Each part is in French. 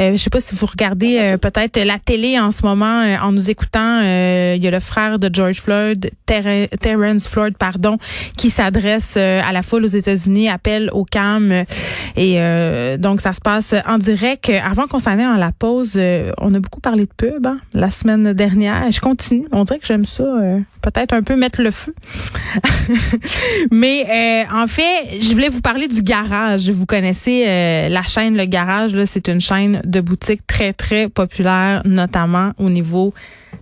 Euh, je sais pas si vous regardez euh, peut-être la télé en ce moment euh, en nous écoutant. il y a le frère de George Floyd, Terrence Floyd, pardon, qui s'adresse à la foule aux États-Unis, appelle au calme. Et donc, ça se passe en direct. Avant qu'on s'en aille en la pause, on a beaucoup parlé de pub hein, la semaine dernière. Je continue. On dirait que j'aime ça. peut-être un peu mettre le feu. Mais en fait, je voulais vous parler du garage. Vous connaissez la chaîne Le Garage. C'est une chaîne de boutiques très, très populaire, notamment au niveau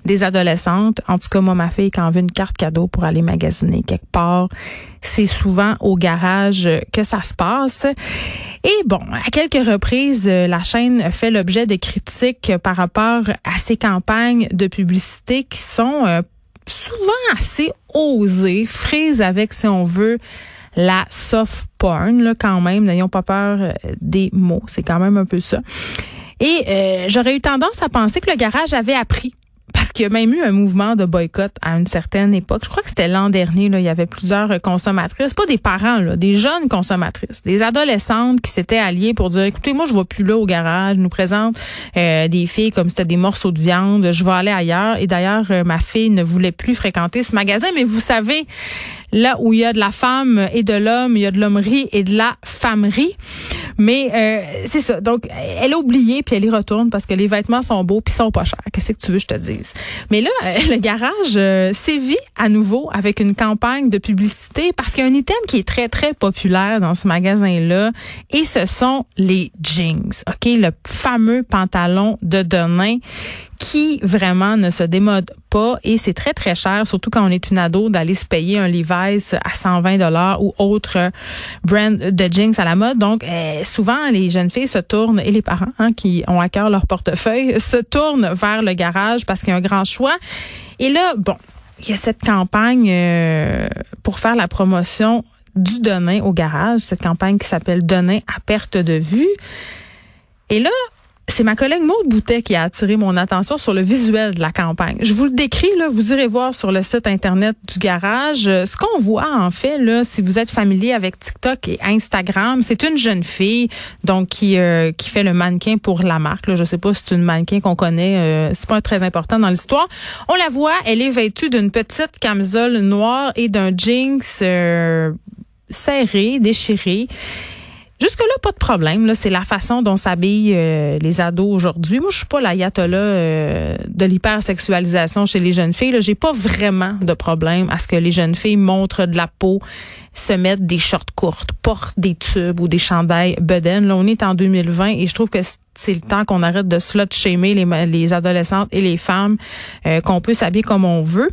des adolescentes. En tout cas, moi, ma fille, quand elle veut une carte cadeau pour aller magasiner quelque part, c'est souvent au garage que ça se passe. Et bon, à quelques reprises, la chaîne fait l'objet de critiques par rapport à ces campagnes de publicité qui sont euh, souvent assez osées, frises avec, si on veut, la soft porn, là, quand même. N'ayons pas peur euh, des mots. C'est quand même un peu ça. Et euh, j'aurais eu tendance à penser que le garage avait appris parce qu'il y a même eu un mouvement de boycott à une certaine époque. Je crois que c'était l'an dernier. Il y avait plusieurs consommatrices, pas des parents, des jeunes consommatrices, des adolescentes qui s'étaient alliées pour dire, écoutez, moi je vais plus là au garage. Je nous présente euh, des filles comme c'était des morceaux de viande. Je vais aller ailleurs. Et d'ailleurs, ma fille ne voulait plus fréquenter ce magasin. Mais vous savez, là où il y a de la femme et de l'homme, il y a de l'hommerie et de la femmerie. Mais euh, c'est ça. Donc, elle a oublié puis elle y retourne parce que les vêtements sont beaux puis sont pas chers. Qu'est-ce que tu veux que je te dise? Mais là, euh, le garage euh, sévit à nouveau avec une campagne de publicité parce qu'il y a un item qui est très très populaire dans ce magasin-là et ce sont les jeans. Ok, le fameux pantalon de Denain qui vraiment ne se démode pas et c'est très très cher surtout quand on est une ado d'aller se payer un Levi's à 120 dollars ou autre brand de jeans à la mode. Donc euh, souvent les jeunes filles se tournent et les parents hein, qui ont à cœur leur portefeuille se tournent vers le garage parce qu'il y a un grand choix. Et là bon il y a cette campagne euh, pour faire la promotion du Denain au garage cette campagne qui s'appelle Denain à perte de vue. Et là c'est ma collègue Maude Boutet qui a attiré mon attention sur le visuel de la campagne. Je vous le décris, là, vous irez voir sur le site Internet du garage. Euh, ce qu'on voit, en fait, là, si vous êtes familier avec TikTok et Instagram, c'est une jeune fille donc qui euh, qui fait le mannequin pour la marque. Là. Je sais pas si c'est une mannequin qu'on connaît, euh, c'est pas très important dans l'histoire. On la voit, elle est vêtue d'une petite camisole noire et d'un jeans serré, déchiré. Jusque-là, pas de problème. Là, c'est la façon dont s'habillent euh, les ados aujourd'hui. Moi, je suis pas l'ayatollah euh, de l'hypersexualisation chez les jeunes filles. J'ai pas vraiment de problème à ce que les jeunes filles montrent de la peau, se mettent des shorts courtes, portent des tubes ou des chandails bedaines. Là, on est en 2020 et je trouve que c'est le temps qu'on arrête de slut-shamer les, les adolescentes et les femmes, euh, qu'on peut s'habiller comme on veut.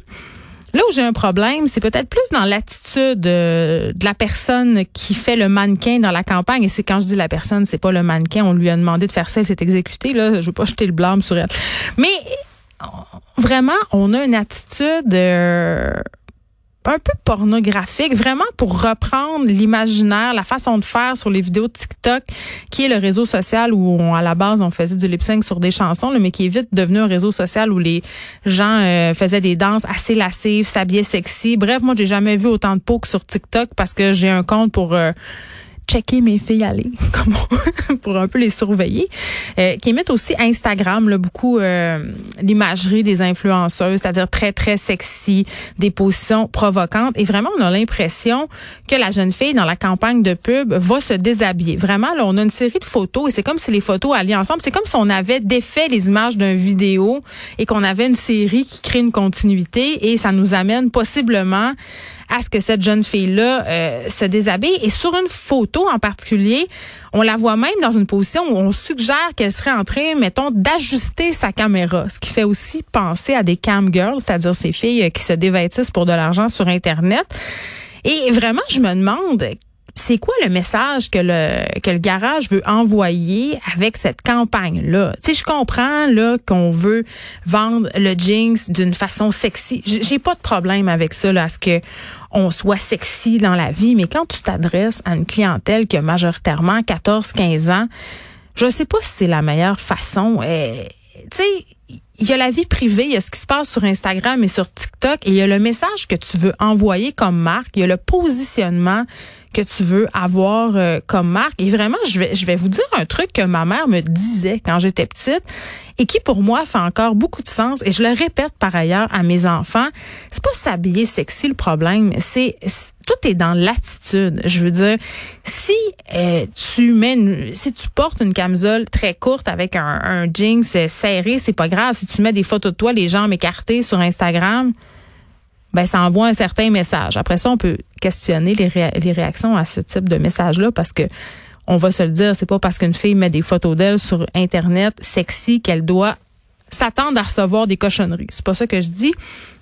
Là où j'ai un problème, c'est peut-être plus dans l'attitude euh, de la personne qui fait le mannequin dans la campagne. Et c'est quand je dis la personne, c'est pas le mannequin. On lui a demandé de faire ça, elle s'est exécutée. Là, je veux pas jeter le blâme sur elle. Mais vraiment, on a une attitude euh, un peu pornographique, vraiment pour reprendre l'imaginaire, la façon de faire sur les vidéos de TikTok, qui est le réseau social où à la base on faisait du lip sync sur des chansons, mais qui est vite devenu un réseau social où les gens euh, faisaient des danses assez lascives, s'habillaient sexy. Bref, moi j'ai jamais vu autant de peau sur TikTok parce que j'ai un compte pour euh, checker mes filles aller, pour un peu les surveiller, euh, qui émettent aussi Instagram, là, beaucoup euh, l'imagerie des influenceuses, c'est-à-dire très, très sexy, des positions provocantes. Et vraiment, on a l'impression que la jeune fille, dans la campagne de pub, va se déshabiller. Vraiment, là, on a une série de photos et c'est comme si les photos allaient ensemble. C'est comme si on avait défait les images d'un vidéo et qu'on avait une série qui crée une continuité et ça nous amène possiblement à ce que cette jeune fille-là euh, se déshabille. Et sur une photo en particulier, on la voit même dans une position où on suggère qu'elle serait en train, mettons, d'ajuster sa caméra, ce qui fait aussi penser à des cam girls, c'est-à-dire ces filles qui se dévêtissent pour de l'argent sur Internet. Et vraiment, je me demande c'est quoi le message que le que le garage veut envoyer avec cette campagne là Tu je comprends là qu'on veut vendre le jeans d'une façon sexy. J'ai pas de problème avec ça là, à ce que on soit sexy dans la vie, mais quand tu t'adresses à une clientèle qui a majoritairement 14-15 ans, je sais pas si c'est la meilleure façon. Eh, tu il y a la vie privée, il y a ce qui se passe sur Instagram et sur TikTok, et il y a le message que tu veux envoyer comme marque, il y a le positionnement que tu veux avoir euh, comme marque. Et vraiment, je vais, je vais vous dire un truc que ma mère me disait quand j'étais petite et qui pour moi fait encore beaucoup de sens. Et je le répète par ailleurs à mes enfants. C'est pas s'habiller sexy le problème, c'est tout est dans l'attitude. Je veux dire, si euh, tu mets, si tu portes une camisole très courte avec un, un jeans serré, c'est pas grave. Si tu mets des photos de toi, les jambes écartées sur Instagram, ben ça envoie un certain message. Après ça, on peut questionner les réactions à ce type de message-là parce que on va se le dire, c'est pas parce qu'une fille met des photos d'elle sur internet sexy qu'elle doit s'attendre à recevoir des cochonneries. C'est pas ça que je dis.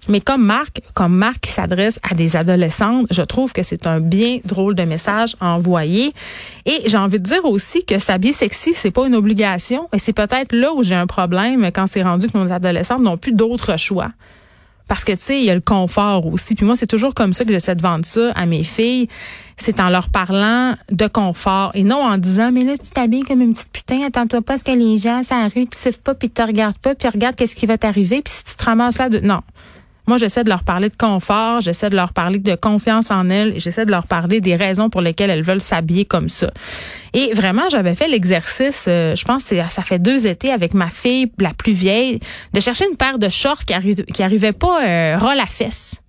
Mais comme marque, comme marque qui s'adresse à des adolescentes, je trouve que c'est un bien drôle de message à envoyer. Et j'ai envie de dire aussi que s'habiller sexy, c'est pas une obligation. Et c'est peut-être là où j'ai un problème quand c'est rendu que nos adolescentes n'ont plus d'autre choix. Parce que, tu sais, il y a le confort aussi. Puis moi, c'est toujours comme ça que j'essaie de vendre ça à mes filles. C'est en leur parlant de confort et non en disant, mais là, tu t'habilles comme une petite putain, attends-toi pas à ce que les gens, ça rue, tu siffles pas, puis te regardent pas, puis regarde qu'est-ce qui va t'arriver, puis si tu te ramasses là, de... non. Moi, j'essaie de leur parler de confort, j'essaie de leur parler de confiance en elles, j'essaie de leur parler des raisons pour lesquelles elles veulent s'habiller comme ça. Et vraiment, j'avais fait l'exercice, euh, je pense, ça fait deux étés avec ma fille la plus vieille, de chercher une paire de shorts qui, qui arrivait pas euh, ras la fesse.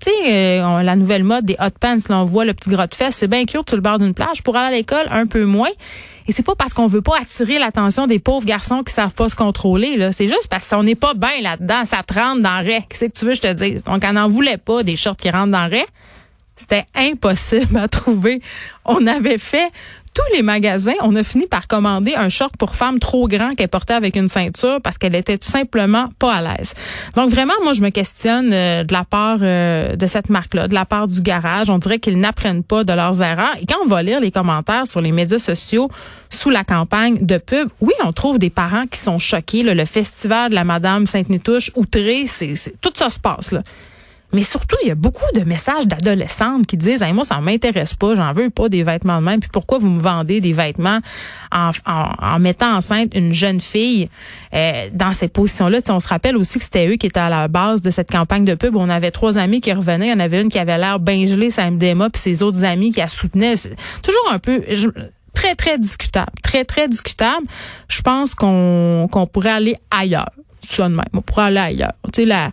Tu sais, euh, la nouvelle mode des hot pants, là, on voit le petit gros de fesse, c'est bien cute sur le bord d'une plage. Pour aller à l'école, un peu moins. Et c'est pas parce qu'on veut pas attirer l'attention des pauvres garçons qui savent pas se contrôler. Là. C'est juste parce qu'on n'est pas bien là-dedans. Ça te rentre dans le Qu'est-ce que tu veux je te dise? Donc, on n'en voulait pas des shorts qui rentrent dans le C'était impossible à trouver. On avait fait tous les magasins, on a fini par commander un short pour femme trop grand qu'elle portait avec une ceinture parce qu'elle était tout simplement pas à l'aise. Donc vraiment, moi, je me questionne euh, de la part euh, de cette marque-là, de la part du garage. On dirait qu'ils n'apprennent pas de leurs erreurs. Et quand on va lire les commentaires sur les médias sociaux sous la campagne de pub, oui, on trouve des parents qui sont choqués. le festival de la Madame Sainte-Nitouche, outré, c'est tout ça se passe. Là. Mais surtout, il y a beaucoup de messages d'adolescentes qui disent hey, moi, ça m'intéresse pas, j'en veux pas des vêtements de même. Puis pourquoi vous me vendez des vêtements en, en, mettant enceinte une jeune fille euh, dans ces positions-là? on se rappelle aussi que c'était eux qui étaient à la base de cette campagne de pub. On avait trois amis qui revenaient. Il y en avait une qui avait l'air bien gelée, sa MDMA, puis ses autres amis qui la soutenaient. toujours un peu. très, très discutable. Très, très discutable. Je pense qu'on qu'on pourrait aller ailleurs. Ça de même. On pourrait aller ailleurs. Tu sais, la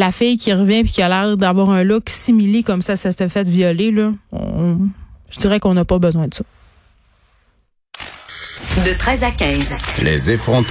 la fille qui revient puis qui a l'air d'avoir un look similé comme ça, ça s'était fait violer, là, je dirais qu'on n'a pas besoin de ça. De 13 à 15. Les effrontés.